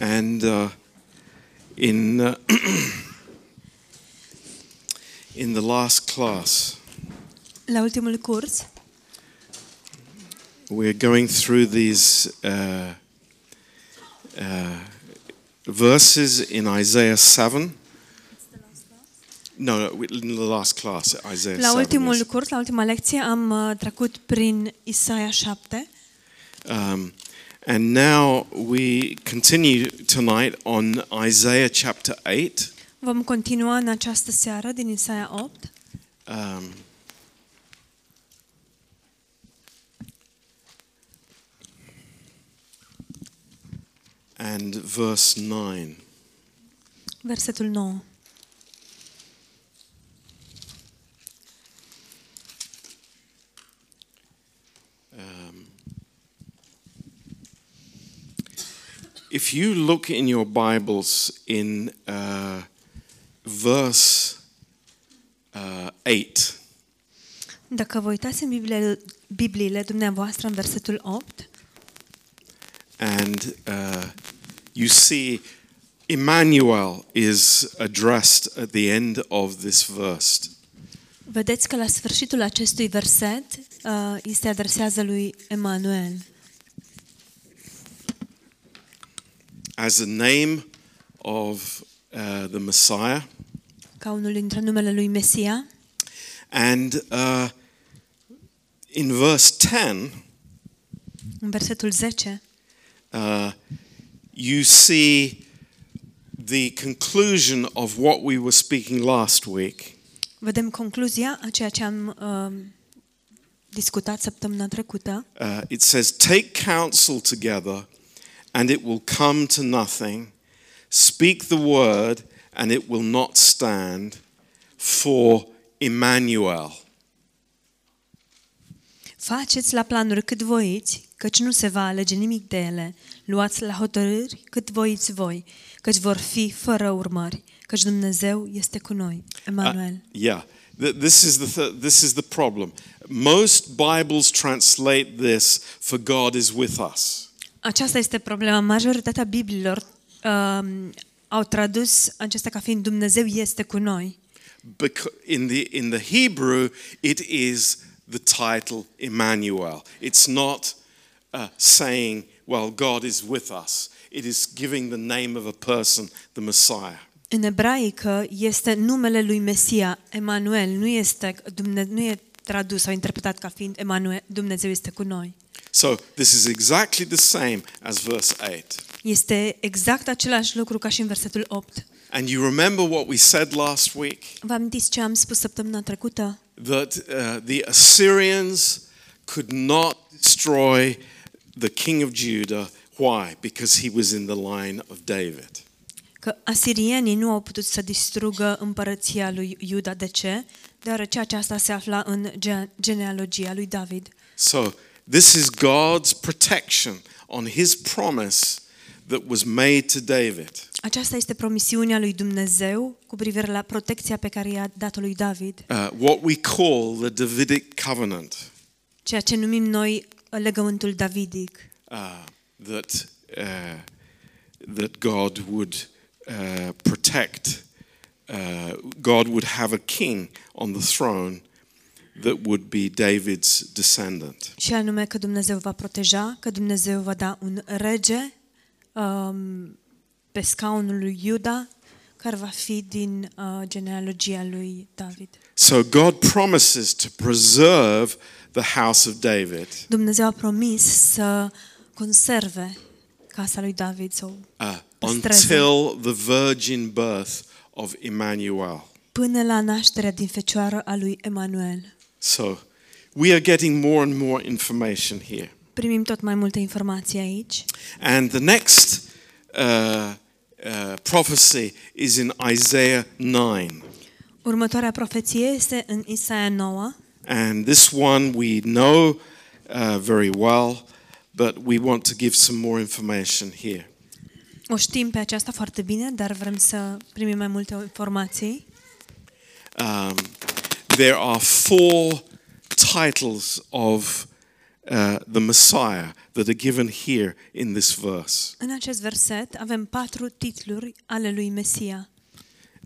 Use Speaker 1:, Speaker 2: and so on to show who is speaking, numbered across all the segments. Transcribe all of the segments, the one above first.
Speaker 1: And uh, in uh, in the last class,
Speaker 2: La ultimul curs
Speaker 1: we're going through these uh, uh, verses in Isaiah seven. No, no, in the last class, Isaiah
Speaker 2: La
Speaker 1: 7.
Speaker 2: ultimul
Speaker 1: yes.
Speaker 2: curs, la ultima lecție, am uh, trecut prin Isaia 7
Speaker 1: Um, and now we continue tonight on Isaiah chapter 8.
Speaker 2: Vom continua în această seară din Isaia 8
Speaker 1: Um, and verse 9.
Speaker 2: versetul 9.
Speaker 1: Um, if you look in your Bibles in uh, verse uh, 8,
Speaker 2: Dacă vă uitați în Bibliile, Bibliile dumneavoastră în versetul 8,
Speaker 1: and uh, you see Emmanuel is addressed at the end of this verse.
Speaker 2: vedeți că la sfârșitul acestui verset uh, îi se adresează lui Emanuel
Speaker 1: as the name of uh, the Messiah.
Speaker 2: ca unul dintre numele lui Mesia.
Speaker 1: And uh, in verse 10,
Speaker 2: În versetul 10
Speaker 1: uh, you see the conclusion of what we were speaking last week.
Speaker 2: vedem concluzia a ceea ce am uh, discutat săptămâna trecută.
Speaker 1: Uh, it says, Take counsel together, and it will come to nothing. Speak the word, and it will not stand. For Emmanuel.
Speaker 2: Faceți la planuri cât voiți, căci nu se va alege nimic de ele. Luați la hotărâri cât voiți voi, căci vor fi fără urmări, căci Dumnezeu este cu noi. Emanuel.
Speaker 1: Uh, yeah, this is the th- this is the problem. Most Bibles translate this for God is with us.
Speaker 2: Aceasta este problema. Majoritatea Bibliilor um, au tradus acesta ca fiind Dumnezeu este cu noi.
Speaker 1: Because in the in the Hebrew it is the title Emmanuel. It's not uh, saying, well, God is with us. It is giving the name of a person, the Messiah.
Speaker 2: În ebraică este numele lui Mesia, Emanuel, nu este, Dumne, nu e tradus sau interpretat ca fiind Emanuel, Dumnezeu este cu noi.
Speaker 1: So this is exactly the same as verse 8.
Speaker 2: Este exact același lucru ca și în versetul 8.
Speaker 1: And you remember what we said last week?
Speaker 2: Vă amintiți ce am spus săptămâna trecută?
Speaker 1: that uh, the Assyrians could not destroy the king of Judah. Why? Because he was in the line of David.
Speaker 2: Că asirienii nu au putut să distrugă împărăția lui Iuda. De ce? Deoarece aceasta se afla în ge- genealogia lui David.
Speaker 1: So, this is God's protection on his promise that was made to David.
Speaker 2: Aceasta este promisiunea lui Dumnezeu cu privire la protecția pe care i-a dat-o lui David.
Speaker 1: Uh, what we call the Davidic covenant.
Speaker 2: Ceea ce numim noi legământul davidic.
Speaker 1: Uh, that, uh, that God would uh, protect, uh, God would have a king on the throne that would be David's descendant.
Speaker 2: Și anume că Dumnezeu va proteja, că Dumnezeu va da un rege um, pe scaunul lui Iuda, care va fi din uh, genealogia lui David.
Speaker 1: So God promises to preserve the house of David
Speaker 2: Dumnezeu a promis să conserve casa lui David sau
Speaker 1: uh,
Speaker 2: păstreze
Speaker 1: until the virgin birth of Emmanuel.
Speaker 2: până la nașterea din fecioară a lui Emanuel.
Speaker 1: So we are getting more and more information here.
Speaker 2: Primim tot mai multe informații aici.
Speaker 1: And the next uh, uh, prophecy is in Isaiah 9.
Speaker 2: Următoarea profeție este în Isaia 9.
Speaker 1: And this one we know uh, very well, but we want to give some more information here.
Speaker 2: O știm pe aceasta foarte bine, dar vrem să primim mai multe informații.
Speaker 1: Um, there are four titles of uh, the Messiah that are given here in this verse.
Speaker 2: În acest verset avem patru titluri ale lui Mesia.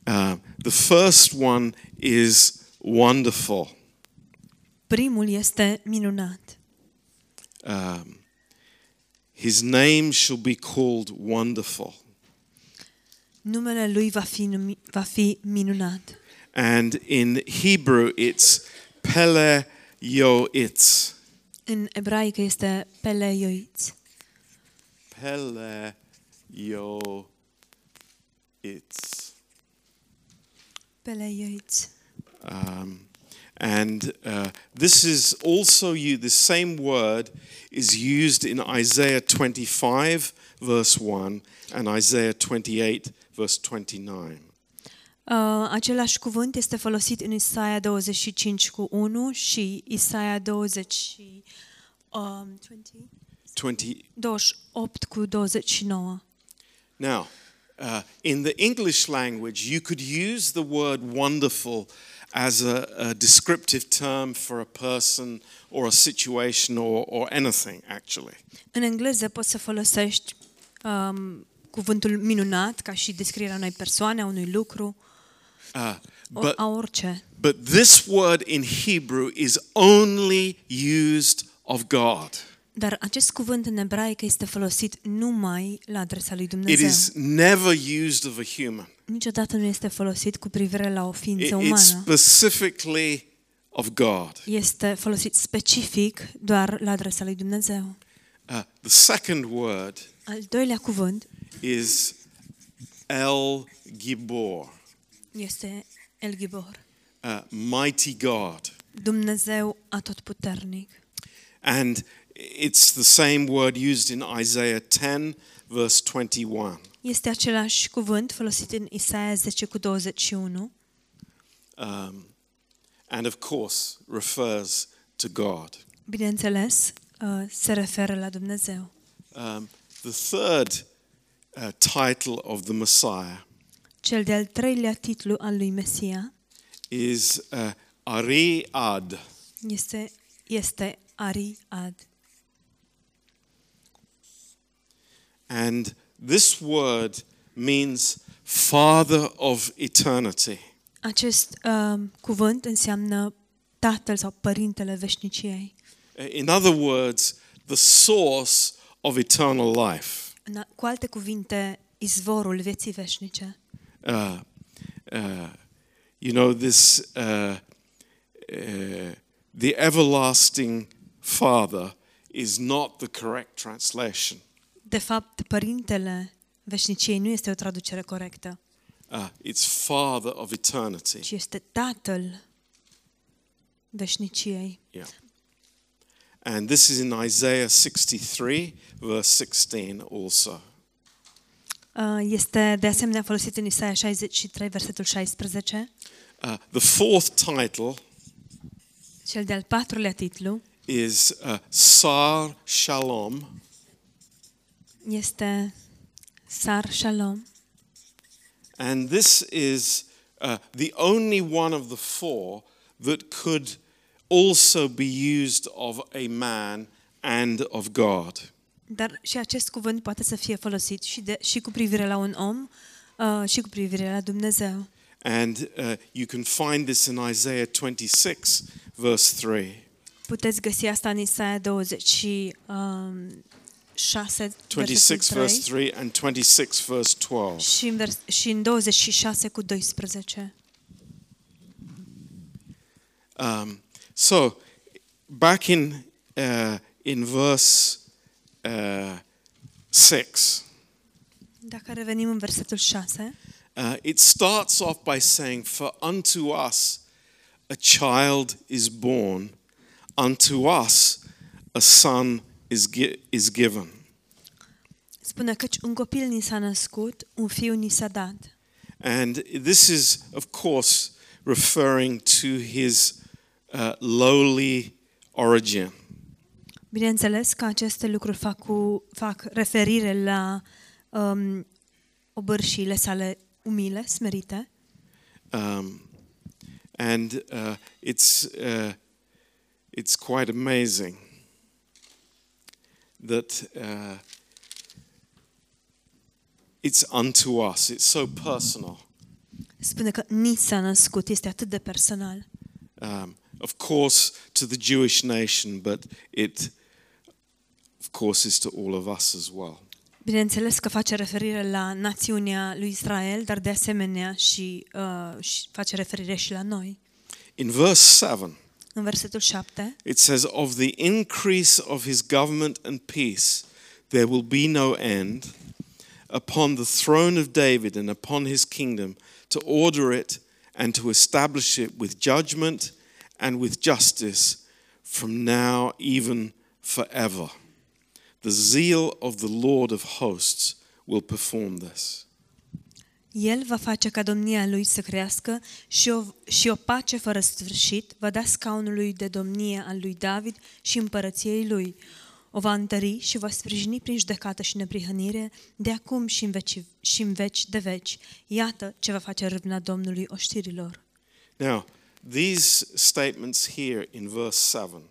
Speaker 1: Uh, the first one is wonderful.
Speaker 2: Primul este minunat.
Speaker 1: Um, his name shall be called Wonderful.
Speaker 2: Numele lui va fi, numi, va fi minunat.
Speaker 1: And in Hebrew, it's Pele Yoitz.
Speaker 2: În ebraică este Peleioiț.
Speaker 1: Pele Yoitz.
Speaker 2: Peleioiț.
Speaker 1: Um, and uh, this is also you, the same word is used in Isaiah 25, verse 1, and Isaiah 28, verse 29.
Speaker 2: Uh, același cuvânt este folosit în Isaia 25 cu 1 și Isaia 20, și, um, 20?
Speaker 1: 20,
Speaker 2: 28 cu 29.
Speaker 1: Now, uh, in the English language, you could use the word wonderful as a, a descriptive term for a person or a situation or, or anything, actually.
Speaker 2: În engleză poți să folosești um, cuvântul minunat ca și descrierea unei persoane, a unui lucru,
Speaker 1: Uh,
Speaker 2: o,
Speaker 1: but,
Speaker 2: a orice.
Speaker 1: but this word in Hebrew is only used of God.
Speaker 2: Dar acest cuvânt în ebraică este folosit numai la adresa lui
Speaker 1: It
Speaker 2: Dumnezeu.
Speaker 1: is never used of a human.
Speaker 2: Niciodată nu este folosit cu privire la o
Speaker 1: It-
Speaker 2: ființă
Speaker 1: it's
Speaker 2: umană.
Speaker 1: specifically of God.
Speaker 2: Este folosit specific doar la adresa lui Dumnezeu.
Speaker 1: Uh, the second word
Speaker 2: Al doilea cuvânt
Speaker 1: is El Gibor,
Speaker 2: este El Gibor,
Speaker 1: uh, mighty God.
Speaker 2: Dumnezeu atotputernic.
Speaker 1: And it's the same word used in Isaiah 10, verse 21.
Speaker 2: Este același cuvânt folosit în Isaia 10 cu 21
Speaker 1: Um, and of course, refers to God.
Speaker 2: Bineînțeles, uh, se referă la Dumnezeu.
Speaker 1: Um, the third uh, title of the Messiah
Speaker 2: Cel de-al treilea titlu al lui Mesia
Speaker 1: is uh, Ari Ad.
Speaker 2: este, este Ari-Ad.
Speaker 1: And this word means Father of eternity.
Speaker 2: Acest uh, cuvânt înseamnă Tatăl sau Părintele Veșniciei.
Speaker 1: In other words, the source of eternal life.
Speaker 2: În, cu alte cuvinte, izvorul vieții veșnice.
Speaker 1: Uh, uh, you know, this, uh, uh, the everlasting Father is not the correct translation.
Speaker 2: De fapt, Părintele Veșniciei nu este o traducere corectă,
Speaker 1: Uh, it's Father of eternity.
Speaker 2: ci este Tatăl Veșniciei.
Speaker 1: Yeah. And this is in Isaiah 63, verse 16 also.
Speaker 2: Uh, Este de asemenea folosit în Isaia 63, versetul 16.
Speaker 1: Uh, the fourth title
Speaker 2: Cel de-al patrulea titlu
Speaker 1: is uh, Sar Shalom,
Speaker 2: este Sar Shalom.
Speaker 1: and this is uh, the only one of the four that could also be used of a man and of God.
Speaker 2: Dar și acest cuvânt poate să fie folosit și, de, și cu privire la un om uh, și cu privire la Dumnezeu.
Speaker 1: And uh, you can find this in Isaiah 26, verse 3.
Speaker 2: Puteți găsi asta în Isaia 20 um, 6,
Speaker 1: 26 verse 3 and 26 verse 12.
Speaker 2: și în, vers, și în 26 cu 12.
Speaker 1: Um, so, back in uh, in verse uh, six,
Speaker 2: Dacă revenim în versetul 6,
Speaker 1: uh, it starts off by saying, "For unto us a child is born, unto us a son is gi- is given."
Speaker 2: spune că un copil ni s-a născut, un fiu ni s-a dat.
Speaker 1: And this is, of course, referring to his uh, lowly origin.
Speaker 2: Bineînțeles că aceste lucruri fac, cu, fac referire la um, obârșiile sale umile, smerite.
Speaker 1: Um, and uh, it's, uh, it's quite amazing. That uh, it's unto us. It's so personal.
Speaker 2: Spune că ni s-a născut, este atât de personal.
Speaker 1: Um, of course, to the Jewish nation, but it, of course, is to all of us as well.
Speaker 2: Bineînțeles că face referire la națiunea lui Israel, dar de asemenea și, uh, și face referire și la noi.
Speaker 1: In verse 7,
Speaker 2: În versetul 7,
Speaker 1: it says, Of the increase of his government and peace, there will be no end upon the throne of David and upon his kingdom to order it and to establish it with judgment and with justice from now even forever. The zeal of the Lord of hosts will perform this.
Speaker 2: El va face ca domnia lui să crească și o, și o pace fără sfârșit va da scaunului de domnie al lui David și împărăției lui. O va întări și va sprijini prin judecată și neprihănire de acum și în, veci, și în veci de veci. Iată ce va face râvna Domnului oștirilor.
Speaker 1: Now, these statements here in verse 7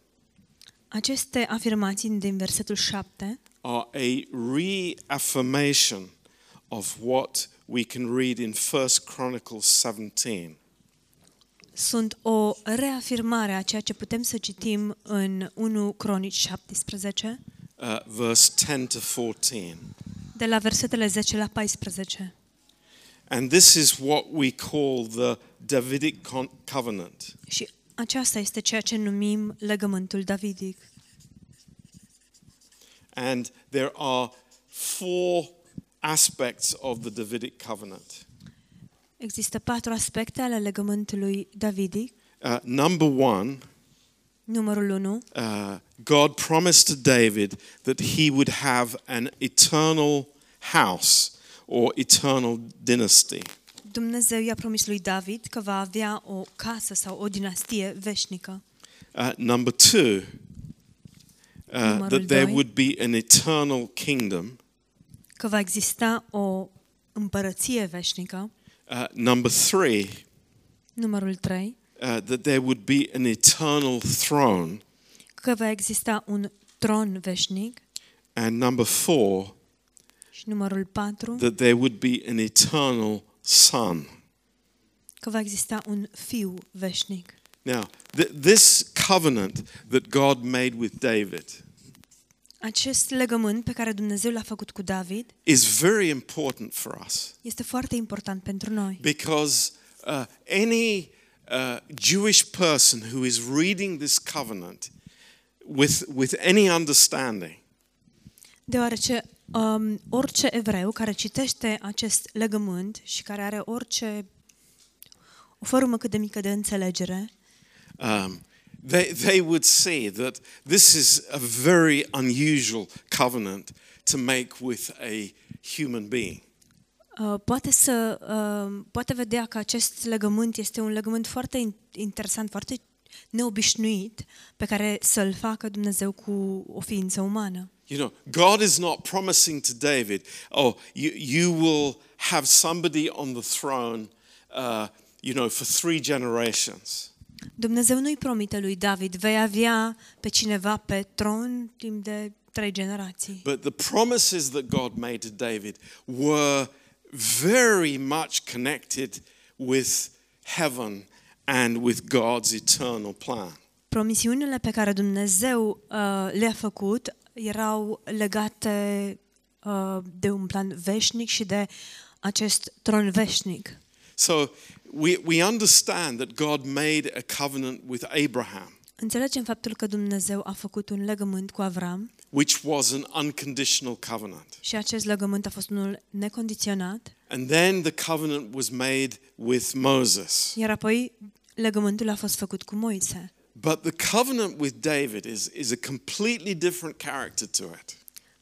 Speaker 2: Aceste afirmații din versetul 7
Speaker 1: are a reaffirmation of what we can read in 1 Chronicles 17.
Speaker 2: sunt o reafirmare a ceea ce putem să citim în 1 Cronici 17,
Speaker 1: uh, verse 10 to 14.
Speaker 2: de la versetele 10 la 14.
Speaker 1: And this is what we call the Davidic con- covenant.
Speaker 2: Și aceasta este ceea ce numim legământul davidic.
Speaker 1: And there are four aspects of the Davidic covenant.
Speaker 2: Există patru aspecte ale legământului davidic.
Speaker 1: Uh, number one,
Speaker 2: Numărul 1.
Speaker 1: uh, God promised to David that he would have an eternal house or eternal dynasty.
Speaker 2: Dumnezeu i-a promis lui David că va avea o casă sau o dinastie veșnică.
Speaker 1: Uh, number two, uh, that there would be an eternal kingdom.
Speaker 2: Că va exista o împărăție veșnică.
Speaker 1: Uh, number three,
Speaker 2: Numărul 3.
Speaker 1: uh, that there would be an eternal throne.
Speaker 2: Că va exista un tron veșnic.
Speaker 1: And number four,
Speaker 2: Și numărul 4.
Speaker 1: that there would be an eternal son.
Speaker 2: Că va exista un fiu veșnic.
Speaker 1: Now, th- this covenant that God made with David
Speaker 2: Acest legământ pe care Dumnezeu l-a făcut cu David
Speaker 1: is very important for us
Speaker 2: este foarte important pentru noi.
Speaker 1: because uh, any uh, Jewish person who is reading this covenant with, with any understanding
Speaker 2: Deoarece um, orice evreu care citește acest legământ și care are orice o formă cât de mică de înțelegere,
Speaker 1: um, they, they would see that this is a very unusual covenant to make with a human being.
Speaker 2: uh, poate să uh, poate vedea că acest legământ este un legământ foarte interesant, foarte neobișnuit pe care să-l facă Dumnezeu cu o ființă umană.
Speaker 1: You know, God is not promising to David, oh, you, you will have somebody on the throne, uh, you know, for three generations.
Speaker 2: Dumnezeu nu-i promite lui David, vei avea pe cineva pe tron timp de trei generații.
Speaker 1: But the promises that God made to David were very much connected with heaven and with God's eternal plan.
Speaker 2: Promisiunile pe care Dumnezeu uh, le-a făcut erau legate uh, de un plan veșnic și de acest tron veșnic.
Speaker 1: So we, we understand that God made a covenant with Abraham,
Speaker 2: Înțelegem faptul că Dumnezeu a făcut un legământ cu Avram
Speaker 1: which was an unconditional covenant.
Speaker 2: și acest legământ a fost unul necondiționat,
Speaker 1: And then the covenant was made with Moses.
Speaker 2: iar apoi legământul a fost făcut cu Moise.
Speaker 1: But the covenant with David is, is a completely different character to it.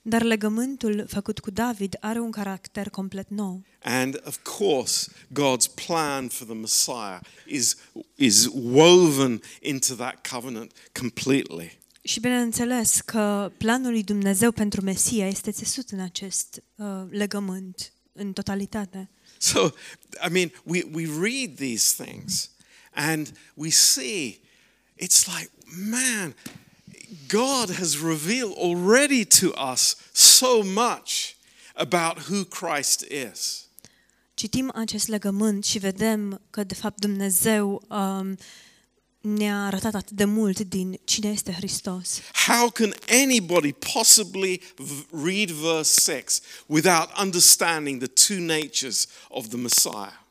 Speaker 2: Dar legământul făcut cu David are un caracter complet nou.
Speaker 1: And of course, God's plan for the Messiah is, is woven into that covenant completely.
Speaker 2: Și bineînțeles că planul lui Dumnezeu pentru Mesia este țesut în acest uh, legământ în totalitate.
Speaker 1: So, I mean, we, we read these things and we see it's like, man, God has revealed already to us so much about who Christ is.
Speaker 2: Citim acest legământ și vedem că, de fapt, Dumnezeu um, ne-a arătat atât de mult din cine este Hristos.
Speaker 1: How can anybody possibly v- read verse 6 without understanding the two natures of the Messiah?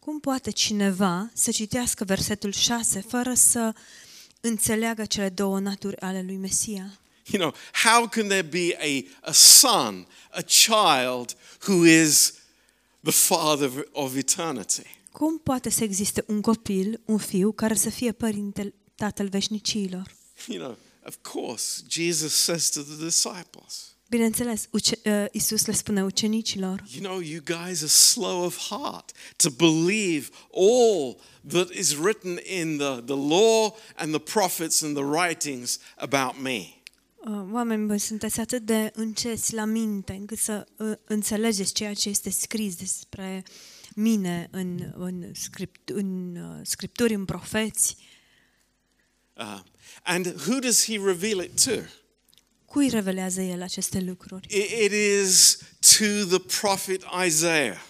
Speaker 2: Cum poate cineva să citească versetul 6 fără să înțeleagă cele două naturi ale lui Mesia?
Speaker 1: You know, how can there be a, a son, a child who is the father of eternity?
Speaker 2: Cum poate să existe un copil, un fiu, care să fie părintele tatăl veșnicilor?
Speaker 1: You know, of course, Jesus says to the disciples,
Speaker 2: Bineînțeles, uce- uh, Isus le spune ucenicilor,
Speaker 1: You know, you guys are slow of heart to believe all that is written in the, the law and the prophets and the writings about me.
Speaker 2: uh, oameni buni, sunteți atât de înceți la minte încât să uh, înțelegeți ceea ce este scris despre mine în, în, script, în uh, scripturi, în profeți.
Speaker 1: Uh, and who does he reveal it to?
Speaker 2: Cui revelează el aceste lucruri?
Speaker 1: It, it is to the prophet Isaiah.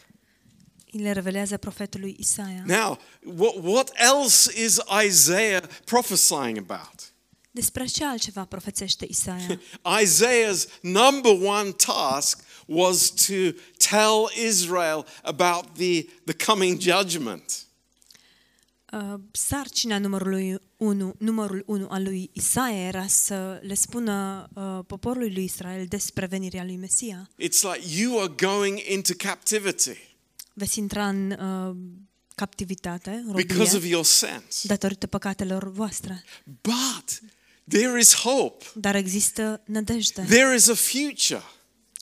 Speaker 2: Îi le revelează profetului Isaia.
Speaker 1: Now, what, what else is Isaiah prophesying about?
Speaker 2: Despre ce altceva profețește Isaia?
Speaker 1: Isaiah's number one task was to tell Israel about the, the coming judgment.
Speaker 2: Uh, sarcina numărului 1, numărul 1 al lui Isaia era să le spună uh, poporului lui Israel despre venirea lui Mesia.
Speaker 1: It's like you are going into captivity
Speaker 2: Veți intra în uh, captivitate,
Speaker 1: because of
Speaker 2: robie,
Speaker 1: your sins.
Speaker 2: datorită păcatelor voastre.
Speaker 1: But there is hope.
Speaker 2: Dar există nădejde.
Speaker 1: There is a future.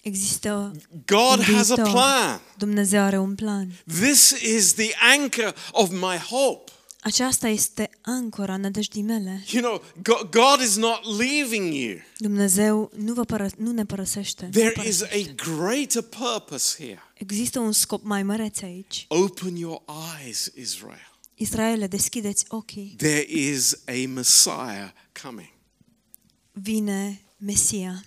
Speaker 2: Există
Speaker 1: God
Speaker 2: un
Speaker 1: has a
Speaker 2: viitor.
Speaker 1: plan.
Speaker 2: Dumnezeu are un plan.
Speaker 1: This is the anchor of my hope.
Speaker 2: Aceasta este ancora nădejdii mele.
Speaker 1: You know, God is not leaving you.
Speaker 2: Dumnezeu nu, vă pără, nu ne părăsește.
Speaker 1: There is a greater purpose here.
Speaker 2: Există un scop mai măreț aici.
Speaker 1: Open your eyes, Israel.
Speaker 2: Israele, deschideți ochii.
Speaker 1: There is a Messiah coming.
Speaker 2: Vine Mesia.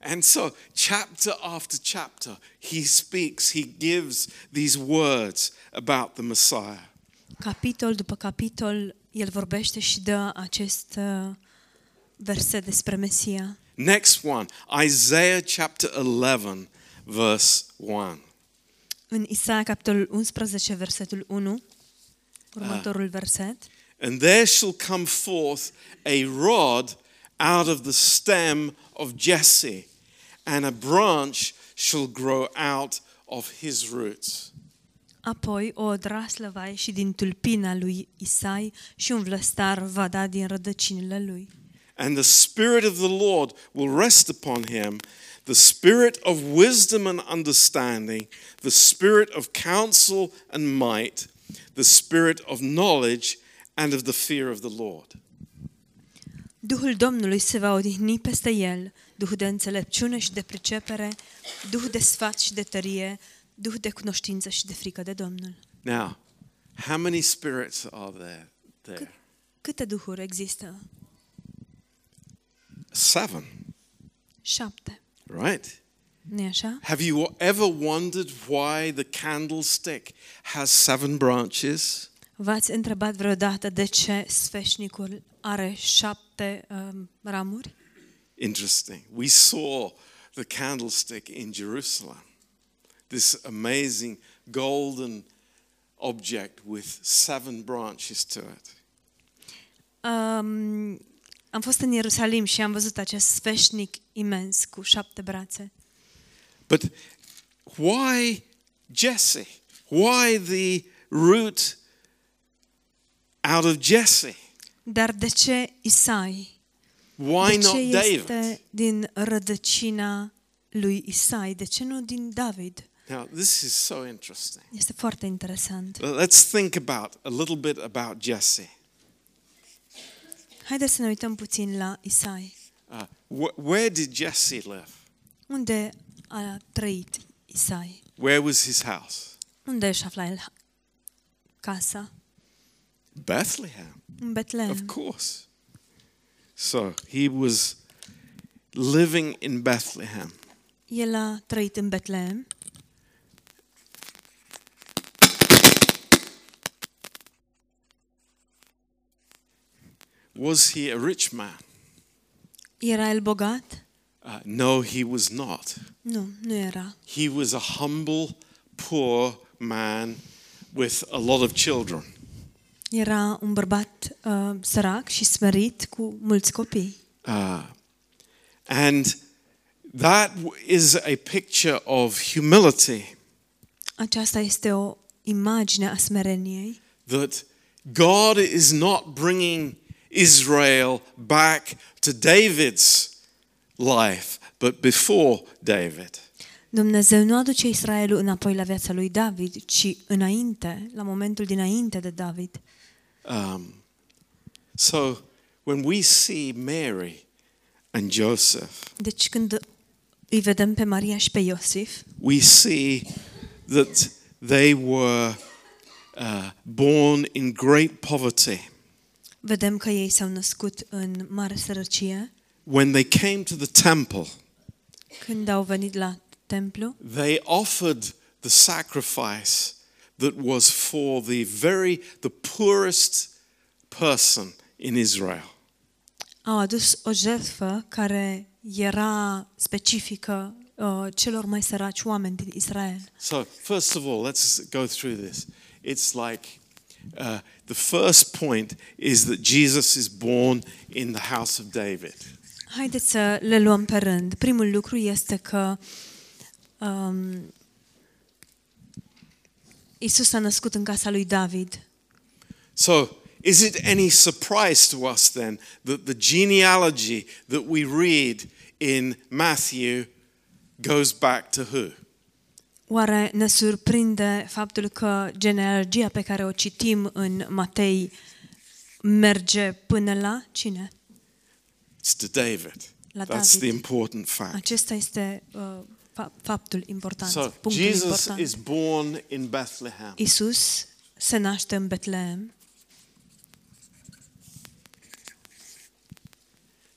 Speaker 1: And so, chapter after chapter, he speaks, he gives these words about the Messiah.
Speaker 2: Capitol după capitol, el vorbește și dă acest uh, verset despre Mesia.
Speaker 1: Next one, Isaiah chapter 11, verse 1.
Speaker 2: În Isaia, capitolul 11, versetul 1, următorul verset.
Speaker 1: And there shall come forth a rod out of the stem of Jesse, and a branch shall grow out of his roots.
Speaker 2: Apoi o odraslă va ieși din tulpina lui Isai și un vlăstar va da din rădăcinile lui.
Speaker 1: And the Spirit of the Lord will rest upon him. The Spirit of wisdom and understanding, the Spirit of counsel and might, the Spirit of knowledge and of the fear of the Lord.
Speaker 2: Duhul Domnului se va odihni peste el, Duhul de înțelepciune și de pricepere, Duhul de sfat și de tărie, Duh de cunoștință și de frică de Domnul.
Speaker 1: Now, how many spirits are there? There.
Speaker 2: Câte duhuri există?
Speaker 1: Seven,
Speaker 2: Șapte.
Speaker 1: right?
Speaker 2: nu așa?
Speaker 1: Have you ever wondered why the candlestick has seven branches?
Speaker 2: V-ați întrebat vreodată de ce sfeșnicul are șapte um, ramuri?
Speaker 1: Interesting. We saw the candlestick in Jerusalem. This amazing golden object with seven branches to it.
Speaker 2: Um, am fost în Ierusalim și am văzut acest sfeșnic imens cu șapte brațe.
Speaker 1: But why Jesse? Why the root out of Jesse?
Speaker 2: Dar de ce Isai?
Speaker 1: Why
Speaker 2: de ce
Speaker 1: not David?
Speaker 2: este din rădăcina lui Isai? De ce nu din David?
Speaker 1: Now, this is so interesting.
Speaker 2: Este foarte interesant.
Speaker 1: Let's think about a little bit about Jesse.
Speaker 2: Haideți să ne uităm puțin la Isai.
Speaker 1: Uh, wh- where did Jesse live?
Speaker 2: Unde a trăit Isai?
Speaker 1: Where was his house?
Speaker 2: Unde își afla el casa?
Speaker 1: Bethlehem,
Speaker 2: În
Speaker 1: of
Speaker 2: Betlehem.
Speaker 1: course. So he was living in Bethlehem.
Speaker 2: El a trăit în Betlehem.
Speaker 1: Was he a rich man?
Speaker 2: Era el bogat?
Speaker 1: Uh, no, he was not.
Speaker 2: Nu, nu era.
Speaker 1: He was a humble, poor man with a lot of children.
Speaker 2: Era un bărbat uh, sărac și smerit cu mulți copii.
Speaker 1: Uh, and that is a picture of humility
Speaker 2: Aceasta este o imagine a smereniei,
Speaker 1: that God is not bringing Israel back to David's life, but before David.
Speaker 2: Dumnezeu nu aduce Israelul înapoi la viața lui David, ci înainte, la momentul dinainte de David.
Speaker 1: Um, so when we see Mary and Joseph,
Speaker 2: Deci când îi vedem pe Maria și pe Iosif,
Speaker 1: we see that they were uh, born in great poverty.
Speaker 2: Vedem că ei s-au născut în mare sărăcie.
Speaker 1: When they came to the temple,
Speaker 2: Când au venit la templu,
Speaker 1: they offered the sacrifice that was for the very the poorest person in Israel.
Speaker 2: au adus o jertfă care era specifică uh, celor mai săraci oameni din Israel.
Speaker 1: So first of all, let's go through this. It's like uh, the first point is that Jesus is born in the house of David.
Speaker 2: Haideți să le luăm pe rând. Primul lucru este că um, Isus a născut în casa lui David.
Speaker 1: So, is it any surprise to us then that the genealogy that we read in Matthew goes back to who?
Speaker 2: Oare ne surprinde faptul că genealogia pe care o citim în Matei merge până la cine?
Speaker 1: It's to David.
Speaker 2: La
Speaker 1: That's
Speaker 2: David.
Speaker 1: the important fact.
Speaker 2: Acesta este uh, fa- faptul important,
Speaker 1: So,
Speaker 2: punctul
Speaker 1: Jesus
Speaker 2: important.
Speaker 1: is born in Bethlehem.
Speaker 2: Isus se naște în Betlehem.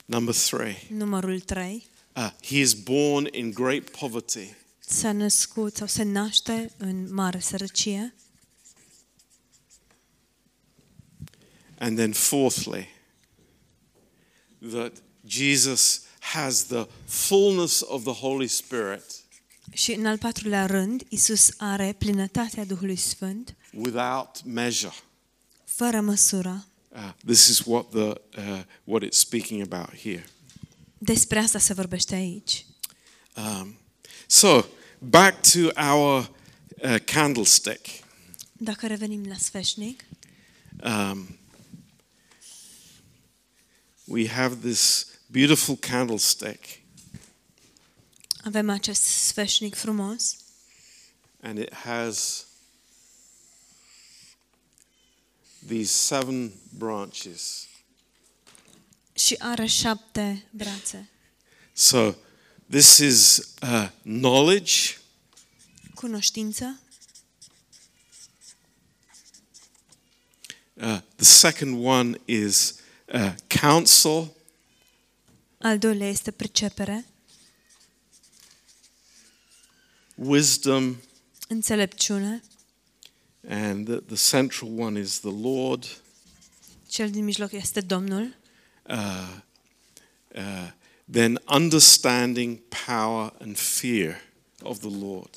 Speaker 1: Number three,
Speaker 2: Numărul 3.
Speaker 1: uh, he is born in great poverty.
Speaker 2: S-a născut sau se naște în mare sărăcie.
Speaker 1: And then, fourthly, that Jesus has the fullness of the Holy Spirit
Speaker 2: Și în al patrulea rând, Isus are plinătatea Duhului Sfânt,
Speaker 1: without measure.
Speaker 2: fără măsură.
Speaker 1: Uh, this is what the uh, what it's speaking about here.
Speaker 2: Despre asta se vorbește aici.
Speaker 1: Um, so back to our uh, candlestick.
Speaker 2: Dacă revenim la sfeșnic,
Speaker 1: Um, we have this beautiful candlestick,
Speaker 2: avem acest sfeșnic frumos
Speaker 1: and it has these seven branches.
Speaker 2: și are șapte brațe.
Speaker 1: So this is uh, knowledge,
Speaker 2: Cunoștință,
Speaker 1: uh, the second one is uh, counsel,
Speaker 2: al doilea este pricepere,
Speaker 1: wisdom,
Speaker 2: înțelepciune,
Speaker 1: and the, the central one is the Lord.
Speaker 2: cel din mijloc este Domnul,
Speaker 1: Uh, uh, then understanding, power, and fear of the Lord.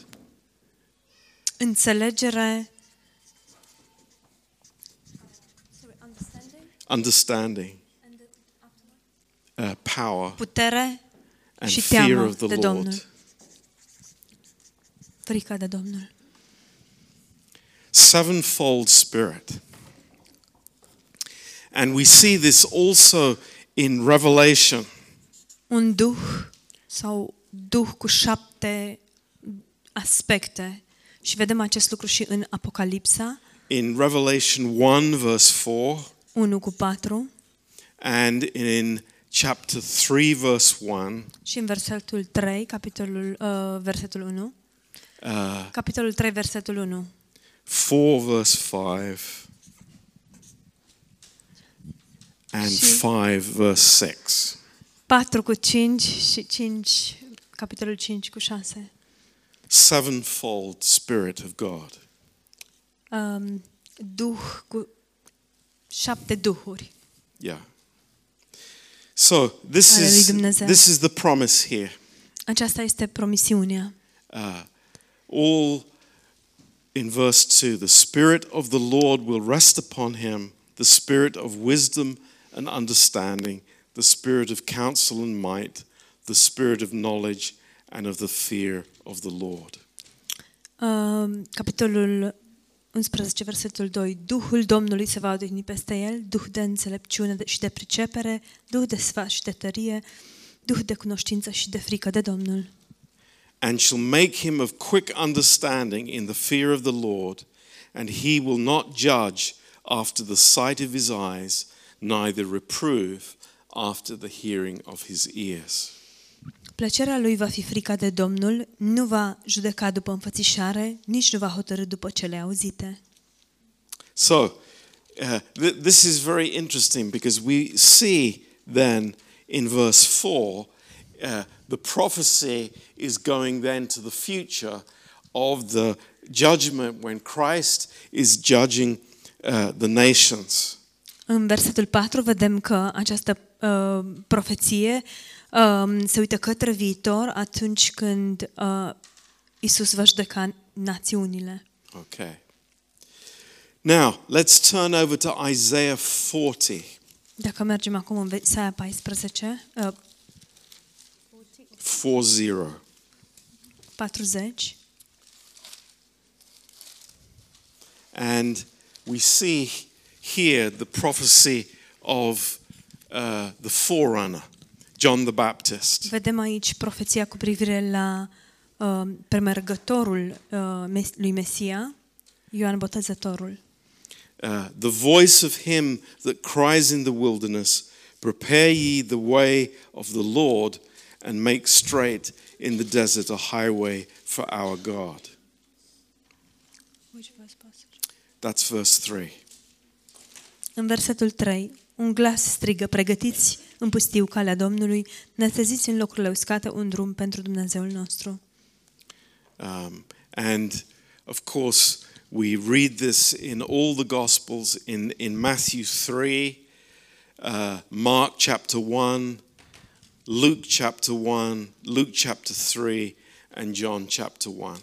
Speaker 2: înțelegere,
Speaker 1: Understanding, uh, power,
Speaker 2: putere
Speaker 1: and
Speaker 2: și
Speaker 1: fear
Speaker 2: teamă
Speaker 1: of the
Speaker 2: de
Speaker 1: Lord.
Speaker 2: Domnul. frica de Domnul.
Speaker 1: Sevenfold Spirit. And we see this also in Revelation.
Speaker 2: Un duh sau duh cu șapte aspecte. Și vedem acest lucru și în Apocalipsa
Speaker 1: In Revelation 1, verse 4,
Speaker 2: 1 cu 4
Speaker 1: and in chapter 3, verse 1,
Speaker 2: și în versetul 3, capitolul, uh, versetul 1.
Speaker 1: uh,
Speaker 2: Capitolul 3, versetul 1.
Speaker 1: 4, verse 5, and
Speaker 2: Și-
Speaker 1: 5, verse 6.
Speaker 2: 4 cu 5 și 5, capitolul 5 cu 6.
Speaker 1: Sevenfold Spirit of God.
Speaker 2: Um, duh cu șapte duhuri.
Speaker 1: Yeah. So this is this is the promise here.
Speaker 2: Aceasta este promisiunea.
Speaker 1: Uh, all in verse 2 the Spirit of the Lord will rest upon him, the Spirit of wisdom and understanding, the Spirit of counsel and might, the Spirit of knowledge and of the fear of the Lord.
Speaker 2: Um, capitolul 11, versetul 2. Duhul Domnului se va odihni peste el, duh de înțelepciune de- și de pricepere, duh de sfat și de tărie, duh de cunoștință și de frică de Domnul.
Speaker 1: And shall make him of quick understanding in the fear of the Lord, and he will not judge after the sight of his eyes, neither reprove after the hearing of his ears.
Speaker 2: Plăcerea lui va fi frica de Domnul, nu va judeca după înfățișare, nici nu va hotărâ după cele auzite.
Speaker 1: So, uh, th- this is very interesting because we see then in verse 4 uh, the prophecy is going then to the future of the judgment when Christ is judging uh, the nations.
Speaker 2: În versetul 4 vedem că această uh, profeție uh, se uită către viitor atunci când uh, Isus va judeca națiunile.
Speaker 1: Okay. Now, let's turn over to Isaiah 40.
Speaker 2: Dacă mergem acum în Isaia 14, uh,
Speaker 1: 40.
Speaker 2: 40,
Speaker 1: And we see here the prophecy of uh, the forerunner, John the Baptist.
Speaker 2: vedem aici profeția cu privire la uh, premergătorul uh, lui Mesia, Ioan Botezătorul.
Speaker 1: Uh, the voice of him that cries in the wilderness, Prepare ye the way of the Lord, and make straight in the desert a highway for our God. That's verse 3.
Speaker 2: În versetul 3, un glas strigă, pregătiți în pustiu calea Domnului, neteziți în locurile uscate un drum pentru Dumnezeul nostru.
Speaker 1: Um, and of course, we read this in all the Gospels in, in Matthew 3, uh, Mark chapter 1, Luke chapter 1, Luke chapter 3, and John chapter 1.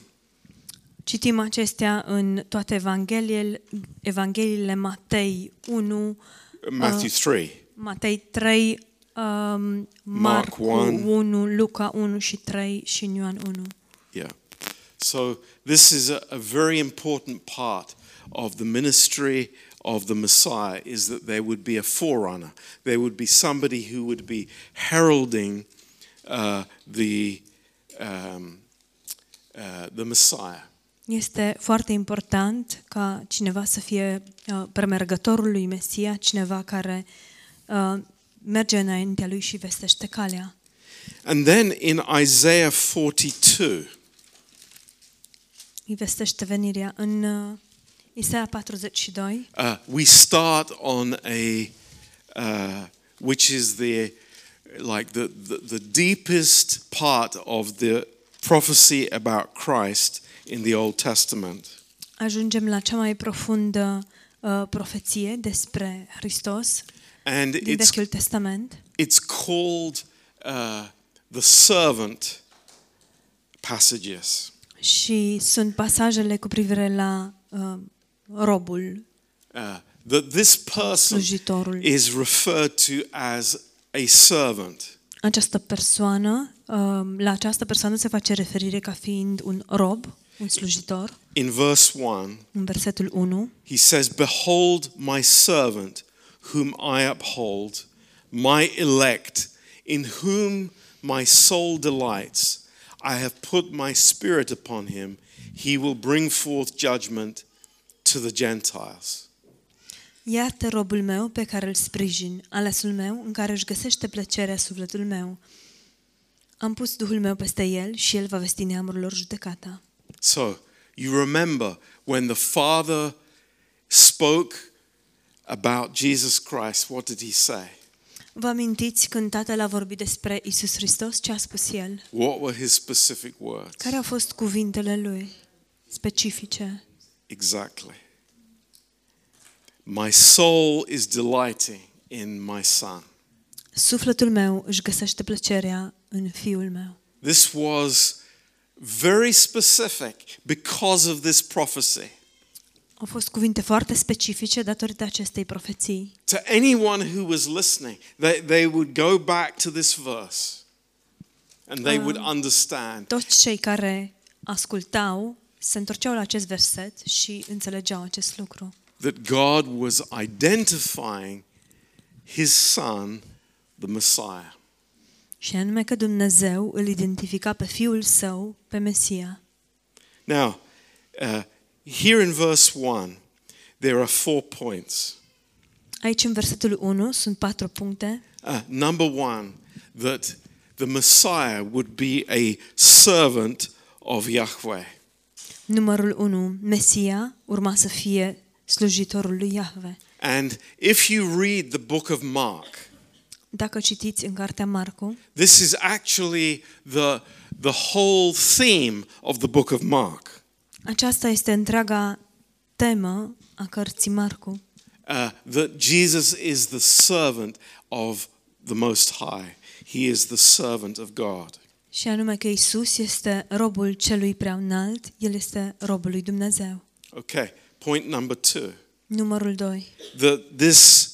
Speaker 2: Citim acestea în toate evangheliile, evangheliile Matei 1,
Speaker 1: Matthew 3.
Speaker 2: Matei 3, um, Marc
Speaker 1: 1.
Speaker 2: 1, Luca 1 și 3 și în Ioan 1.
Speaker 1: Yeah. So this is a, a very important part of the ministry of the Messiah is that there would be a forerunner. There would be somebody who would be heralding uh, the um, uh, the Messiah.
Speaker 2: Este foarte important ca cineva să fie uh, premergătorul lui Mesia, cineva care uh, merge înaintea lui și vestește calea.
Speaker 1: And then in Isaiah 42,
Speaker 2: Îi vestește venirea în uh, Isaia 42.
Speaker 1: uh, we start on a uh, which is the like the, the the deepest part of the prophecy about Christ in the Old Testament.
Speaker 2: Ajungem la cea mai profundă uh, profeție despre Hristos
Speaker 1: And
Speaker 2: din
Speaker 1: it's
Speaker 2: Vechiul Testament.
Speaker 1: it's called uh, the servant passages.
Speaker 2: Și sunt pasajele cu privire la uh, robul,
Speaker 1: Uh, that this person
Speaker 2: slujitorul.
Speaker 1: is referred to as a servant.
Speaker 2: Această persoană, uh, la această persoană se face referire ca fiind un rob, un slujitor.
Speaker 1: In verse 1,
Speaker 2: În versetul 1,
Speaker 1: he says, Behold my servant, whom I uphold, my elect, in whom my soul delights. I have put my spirit upon him. He will bring forth judgment to the Gentiles.
Speaker 2: Iată robul meu pe care îl sprijin, alesul meu în care își găsește plăcerea sufletul meu. Am pus Duhul meu peste el și el va vesti neamurilor judecata.
Speaker 1: So, you remember when the Father spoke about Jesus Christ, what did he say?
Speaker 2: Vă amintiți când Tatăl a vorbit despre Isus Hristos? Ce a spus El?
Speaker 1: What were his specific words?
Speaker 2: Care au fost cuvintele Lui specifice?
Speaker 1: Exactly. My soul is delighting in my son.
Speaker 2: Sufletul meu își găsește plăcerea în Fiul meu.
Speaker 1: This was very specific because of this prophecy.
Speaker 2: Au fost cuvinte foarte specifice datorită acestei profeții.
Speaker 1: To anyone who was listening, they, they would go back to this verse and they would understand
Speaker 2: Toți cei care ascultau se întorceau la acest verset și înțelegeau acest lucru.
Speaker 1: that God was identifying his son, the Messiah.
Speaker 2: Și anume că Dumnezeu îl identifica pe Fiul Său, pe Mesia.
Speaker 1: Now, uh, here in verse 1, there are four points.
Speaker 2: Aici, în versetul 1, sunt patru puncte.
Speaker 1: Uh, number one, that the Messiah would be a servant of Yahweh.
Speaker 2: Numărul 1, Mesia urma să fie slujitorul lui Iahve.
Speaker 1: And if you read the book of Mark,
Speaker 2: Dacă citiți în cartea Marcu,
Speaker 1: this is actually the, the whole theme of the book of Mark.
Speaker 2: aceasta este întreaga temă a cărții Marcu.
Speaker 1: Uh, that Jesus is the servant of the Most High. He is the servant of God.
Speaker 2: Și anume că Isus este robul celui prea înalt, El este robul lui Dumnezeu.
Speaker 1: Okay, point number two.
Speaker 2: Numărul 2.
Speaker 1: That this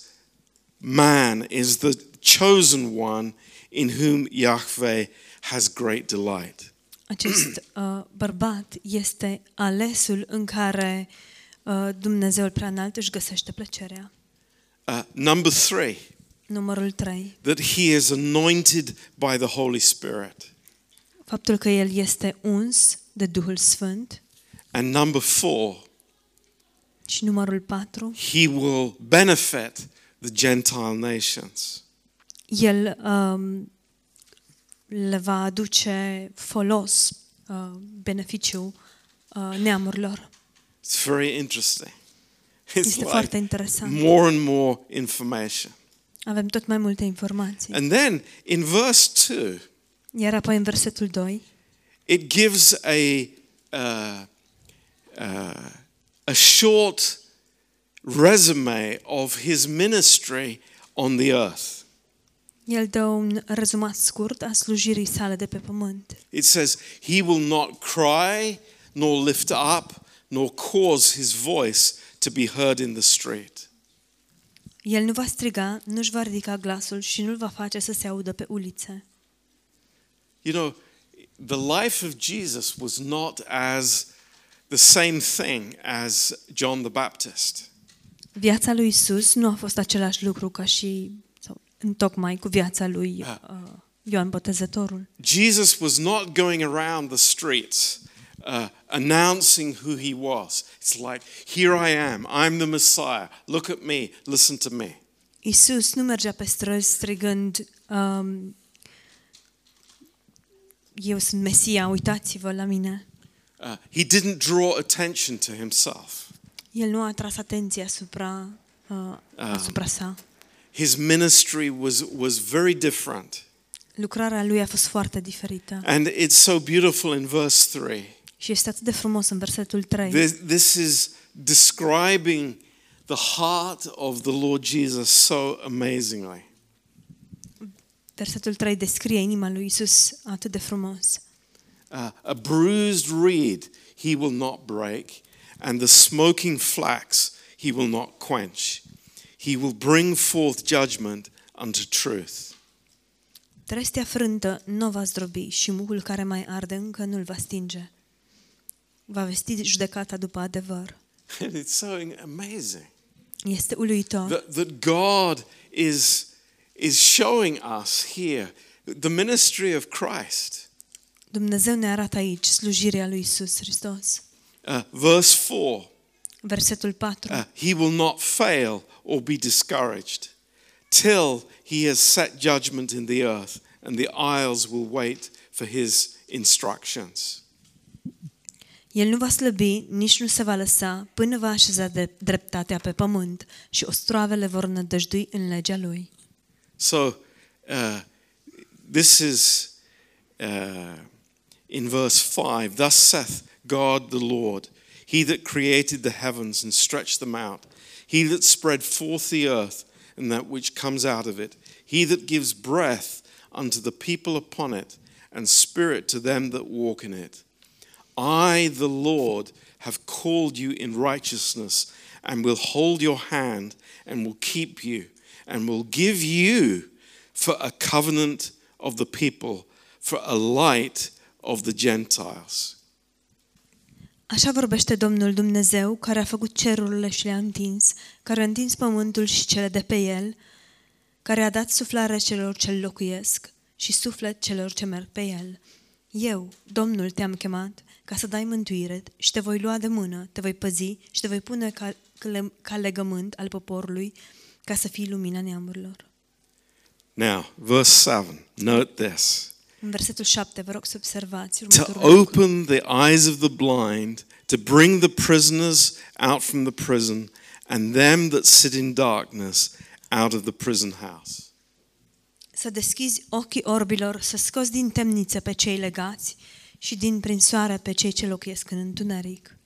Speaker 1: man is the chosen one in whom Yahweh has great delight.
Speaker 2: Acest uh, bărbat este alesul în care uh, Dumnezeul prea înalt își găsește plăcerea.
Speaker 1: Uh, number three,
Speaker 2: Numărul 3.
Speaker 1: that he is anointed by the Holy Spirit.
Speaker 2: Faptul că El este uns de Duhul Sfânt.
Speaker 1: And number four,
Speaker 2: Și numărul 4.
Speaker 1: he will benefit the Gentile nations.
Speaker 2: El um, le va aduce folos, uh, beneficiu uh, neamurilor.
Speaker 1: It's very interesting. It's
Speaker 2: Este foarte
Speaker 1: like
Speaker 2: interesant.
Speaker 1: more and more information.
Speaker 2: Avem tot mai multe informații.
Speaker 1: And then in verse 2,
Speaker 2: Iar apoi în versetul 2
Speaker 1: it gives a, uh, uh, a short resume of his ministry on the earth.
Speaker 2: El dă un rezumat scurt a slujirii sale de pe pământ.
Speaker 1: It says, He will not cry, nor lift up, nor cause his voice to be heard in the street.
Speaker 2: El nu va striga, nu-și va ridica glasul și nu-l va face să se audă pe ulițe.
Speaker 1: You know, the life of Jesus was not as the same thing as John the Baptist.
Speaker 2: Viața lui Isus nu a fost același lucru ca și sau întocmai cu viața lui uh, Ioan Botezătorul.
Speaker 1: Jesus was not going around the streets uh, announcing who he was. It's like, here I am, I'm the Messiah. Look at me, listen to me.
Speaker 2: Isus nu mergea pe străzi strigând um, Eu sunt Mesia, uitați-vă la mine.
Speaker 1: Uh, he didn't draw attention to himself.
Speaker 2: El nu a atras atenția asupra, uh, asupra sa.
Speaker 1: His ministry was, was very different.
Speaker 2: Lucrarea lui a fost foarte diferită.
Speaker 1: And it's so beautiful in verse 3.
Speaker 2: Și este atât de frumos în versetul 3.
Speaker 1: This, this is describing the heart of the Lord Jesus so amazingly.
Speaker 2: Versetul 3 descrie inima lui Isus atât de frumos.
Speaker 1: Uh, a bruised reed he will not break, and the smoking flax he will not quench. He will bring forth judgment unto truth.
Speaker 2: Trestia frântă nu o va zdrobi și mucul care mai arde încă nu-l va stinge. Va vesti judecata după adevăr.
Speaker 1: And it's so amazing
Speaker 2: Este uluitor
Speaker 1: that, that God is, is showing us here the ministry of Christ.
Speaker 2: Dumnezeu ne arată aici slujirea lui Isus Hristos.
Speaker 1: Uh, verse 4
Speaker 2: Versetul 4.
Speaker 1: uh, He will not fail or be discouraged till he has set judgment in the earth, and the isles will wait for his instructions.
Speaker 2: El nu va slăbi, nici nu se va lăsa, până va așeza de dreptatea pe pământ și ostroavele vor nădăjdui în legea lui.
Speaker 1: So, uh, this is uh, in verse 5 Thus saith God the Lord, He that created the heavens and stretched them out, He that spread forth the earth and that which comes out of it, He that gives breath unto the people upon it, and spirit to them that walk in it. I, the Lord, have called you in righteousness, and will hold your hand, and will keep you, and will give you for a covenant of the people, for a light of the Gentiles.
Speaker 2: Așa vorbește Domnul Dumnezeu, care a făcut cerurile și le-a întins, care a întins pământul și cele de pe el, care a dat suflare celor ce locuiesc și suflet celor ce merg pe el. Eu, Domnul, te-am chemat ca să dai mântuire și te voi lua de mână, te voi păzi și te voi pune ca, ca legământ al poporului ca să fii lumina neamurilor.
Speaker 1: Now, verse 7, note this.
Speaker 2: În versetul 7, vă rog să observați
Speaker 1: To
Speaker 2: următorul lucru.
Speaker 1: open the eyes of the blind, to bring the prisoners out from the prison, and them that sit in darkness out of the prison house.
Speaker 2: Să deschizi ochii orbilor, să scoți din temniță pe cei legați și din prinsoare pe cei ce locuiesc în întuneric.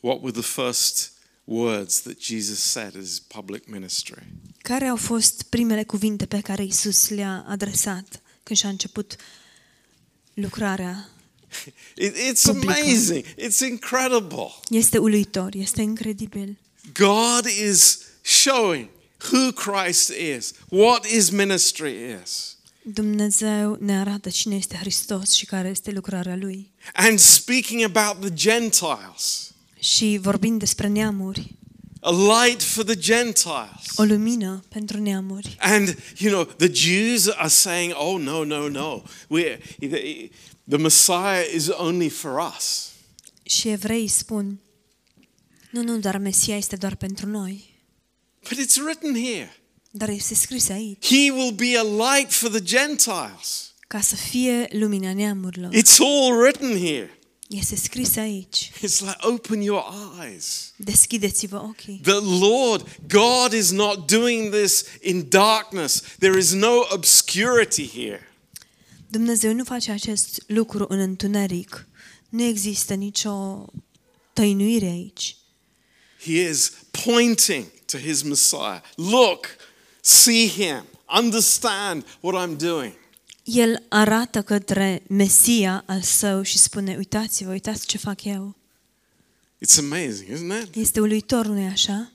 Speaker 1: What were the first words that Jesus said in his public ministry?
Speaker 2: Care au fost primele cuvinte pe care Isus le-a adresat când și-a început lucrarea?
Speaker 1: It, it's
Speaker 2: Publică.
Speaker 1: amazing. It's incredible.
Speaker 2: Este uluitor, este incredibil.
Speaker 1: God is showing who Christ is, what his ministry is.
Speaker 2: Dumnezeu ne arată cine este Hristos și care este lucrarea Lui.
Speaker 1: And speaking about the Gentiles,
Speaker 2: Și vorbind despre neamuri,
Speaker 1: a light for the Gentiles.
Speaker 2: o lumină pentru neamuri.
Speaker 1: And, you know, the Jews are saying, oh, no, no, no. We're, the, the Messiah is only for us.
Speaker 2: Și evreii spun, nu, nu, dar Mesia este doar pentru noi.
Speaker 1: But it's written here.
Speaker 2: Dar este scris aici,
Speaker 1: He will be a light for the Gentiles.
Speaker 2: ca să fie lumina neamurilor.
Speaker 1: It's all written here.
Speaker 2: Este scris aici.
Speaker 1: It's like, open your eyes.
Speaker 2: Deschideți-vă ochii.
Speaker 1: The Lord, God is not doing this in darkness. There is no obscurity here.
Speaker 2: Dumnezeu nu face acest lucru în întuneric. Nu există nicio tăinuire aici.
Speaker 1: He is pointing to his Messiah. Look, see him, understand what I'm doing.
Speaker 2: El arată către Mesia al său și spune, uitați-vă, uitați ce fac eu.
Speaker 1: It's amazing, isn't it?
Speaker 2: Este uluitor, nu-i așa?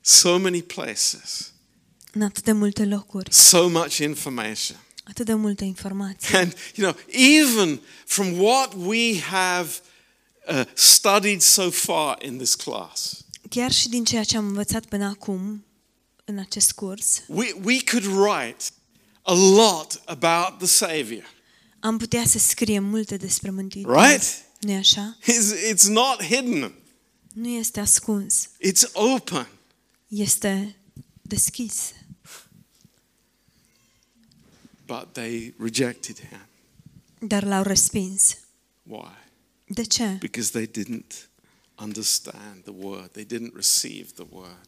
Speaker 1: So many places,
Speaker 2: În atât de multe locuri,
Speaker 1: so much information.
Speaker 2: atât de multe informații.
Speaker 1: And, you know, even from what we have uh, studied so far in this class,
Speaker 2: Chiar și din ceea ce am învățat până acum, în acest curs,
Speaker 1: we, we could write a lot about the Savior,
Speaker 2: am putea să scriem multe despre Mântuitor.
Speaker 1: right?
Speaker 2: nu așa?
Speaker 1: It's, it's not hidden,
Speaker 2: Nu este ascuns,
Speaker 1: it's open.
Speaker 2: este deschis.
Speaker 1: But they rejected him.
Speaker 2: Dar l-au respins.
Speaker 1: Why?
Speaker 2: De ce?
Speaker 1: Because they didn't understand the word, they didn't receive the word.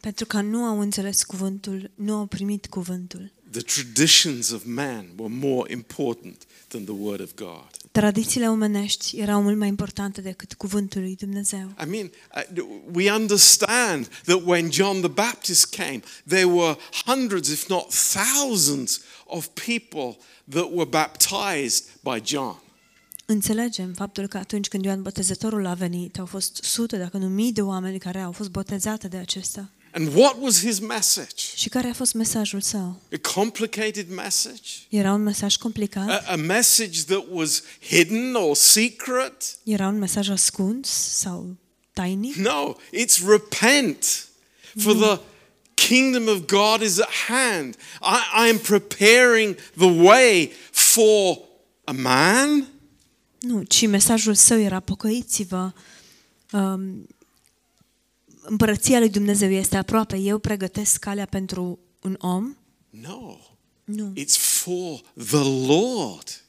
Speaker 2: Pentru că nu au înțeles cuvântul, nu au primit cuvântul.
Speaker 1: The traditions of man were more important than the word of God.
Speaker 2: Tradițiile omenești erau mult mai importante decât cuvântul lui Dumnezeu.
Speaker 1: I mean, uh, we understand that when John the Baptist came, there were hundreds, if not thousands, of people that were baptized by John.
Speaker 2: Înțelegem faptul că atunci când Ioan Botezătorul a venit, au fost sute, dacă nu mii de oameni care au fost botezate de acesta.
Speaker 1: And what was his message?
Speaker 2: Și care a fost mesajul său?
Speaker 1: A complicated message?
Speaker 2: Era un mesaj complicat?
Speaker 1: A, a message that was hidden or secret?
Speaker 2: Era un mesaj ascuns sau tainic?
Speaker 1: No, it's repent, for the kingdom of God is at hand. I, I am preparing the way for a man,
Speaker 2: Nu, ci mesajul său era pocăiți-vă. Um, împărăția lui Dumnezeu este aproape. Eu pregătesc calea pentru un om?
Speaker 1: No,
Speaker 2: Nu.
Speaker 1: it's for the Lord.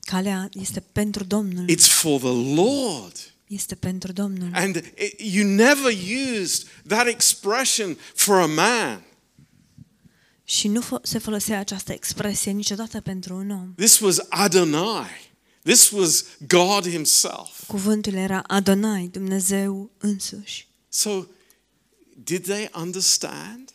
Speaker 2: Calea este pentru Domnul.
Speaker 1: It's for the Lord.
Speaker 2: Este pentru Domnul.
Speaker 1: And it, you never used that expression for a man.
Speaker 2: Și nu fo- se folosea această expresie niciodată pentru un om.
Speaker 1: This was Adonai. This was God Himself.
Speaker 2: Cuvântul era Adonai, Dumnezeu însuși.
Speaker 1: So, did they understand?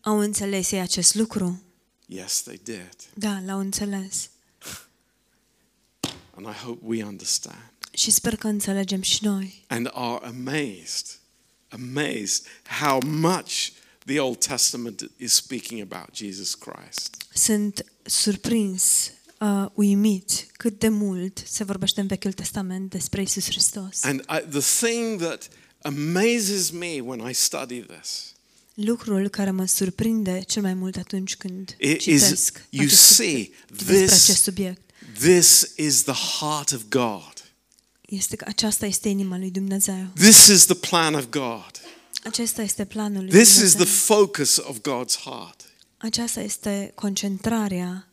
Speaker 2: Au înțeles ei acest lucru?
Speaker 1: Yes, they did.
Speaker 2: Da, l-au înțeles.
Speaker 1: And I hope we understand
Speaker 2: Și sper că înțelegem și noi.
Speaker 1: and are amazed, amazed how much the Old Testament is speaking about Jesus Christ.
Speaker 2: Sunt surprins, uh, uimit cât de mult se vorbește în Vechiul Testament despre Isus Hristos.
Speaker 1: And I, the thing that amazes me when I study this
Speaker 2: Lucrul care mă surprinde cel mai mult atunci când
Speaker 1: i-
Speaker 2: citesc
Speaker 1: is you
Speaker 2: acest
Speaker 1: see
Speaker 2: subiect, despre
Speaker 1: this
Speaker 2: acest subiect
Speaker 1: this is the heart of God.
Speaker 2: este că aceasta este inima lui Dumnezeu.
Speaker 1: This is the plan of God.
Speaker 2: Acesta este planul lui
Speaker 1: This is
Speaker 2: Dumnezeu.
Speaker 1: the focus of God's heart.
Speaker 2: Aceasta este concentrarea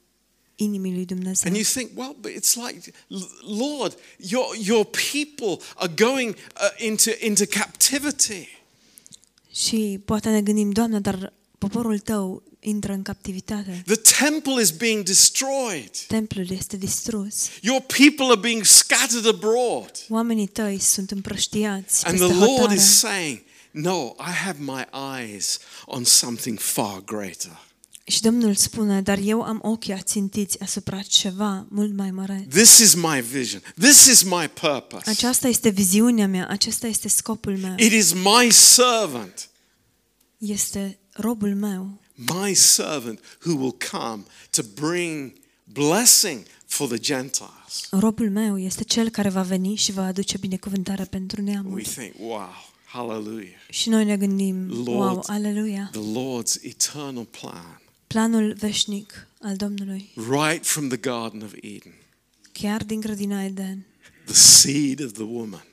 Speaker 2: inimii lui Dumnezeu.
Speaker 1: And you think, well, but it's like, Lord, your, your people are going uh, into, into captivity.
Speaker 2: Și poate ne gândim, Doamne, dar poporul tău intră în captivitate.
Speaker 1: The temple is being destroyed.
Speaker 2: Templul este distrus.
Speaker 1: Your people are being scattered abroad.
Speaker 2: Oamenii tăi sunt împrăștiați
Speaker 1: And the Lord is saying, no, I have my eyes on something far greater.
Speaker 2: Și Domnul spune, dar eu am ochii ațintiți asupra ceva mult mai mare.
Speaker 1: This is my vision. This is my purpose.
Speaker 2: Aceasta este viziunea mea, acesta este scopul meu.
Speaker 1: It is my servant,
Speaker 2: Este robul meu,
Speaker 1: my servant who will come to bring blessing for the Gentiles.
Speaker 2: robul meu este cel care va veni și va aduce binecuvântare pentru
Speaker 1: We
Speaker 2: neamuri.
Speaker 1: think, wow, hallelujah.
Speaker 2: Și noi ne gândim,
Speaker 1: Lord,
Speaker 2: wow, aleluia,
Speaker 1: The Lord's eternal plan,
Speaker 2: planul veșnic al Domnului,
Speaker 1: right from the Garden of Eden,
Speaker 2: chiar din grădina Eden,
Speaker 1: the seed of the woman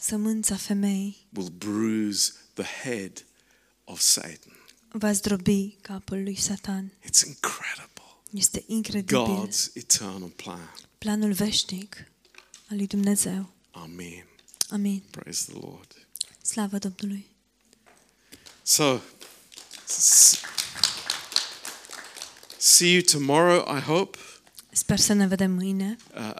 Speaker 2: sămânța femeii
Speaker 1: will bruise the head of Satan.
Speaker 2: va zdrobi capul lui Satan.
Speaker 1: It's incredible.
Speaker 2: Este incredibil.
Speaker 1: God's eternal plan.
Speaker 2: Planul veșnic al lui Dumnezeu.
Speaker 1: Amen.
Speaker 2: Amin.
Speaker 1: Praise the Lord.
Speaker 2: Slavă Domnului.
Speaker 1: So, s- see you tomorrow, I hope.
Speaker 2: Sper să ne vedem mâine.
Speaker 1: Uh,